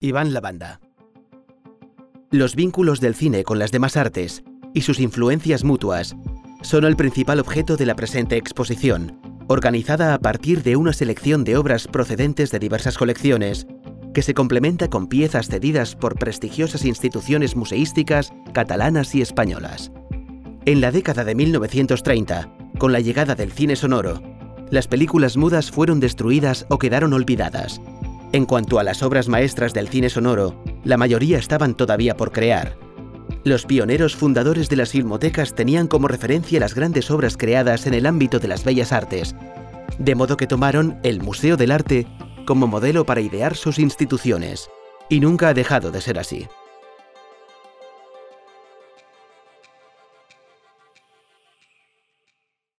Iván Lavanda. Los vínculos del cine con las demás artes y sus influencias mutuas son el principal objeto de la presente exposición, organizada a partir de una selección de obras procedentes de diversas colecciones, que se complementa con piezas cedidas por prestigiosas instituciones museísticas catalanas y españolas. En la década de 1930, con la llegada del cine sonoro, las películas mudas fueron destruidas o quedaron olvidadas, en cuanto a las obras maestras del cine sonoro, la mayoría estaban todavía por crear. Los pioneros fundadores de las filmotecas tenían como referencia las grandes obras creadas en el ámbito de las bellas artes, de modo que tomaron el Museo del Arte como modelo para idear sus instituciones, y nunca ha dejado de ser así.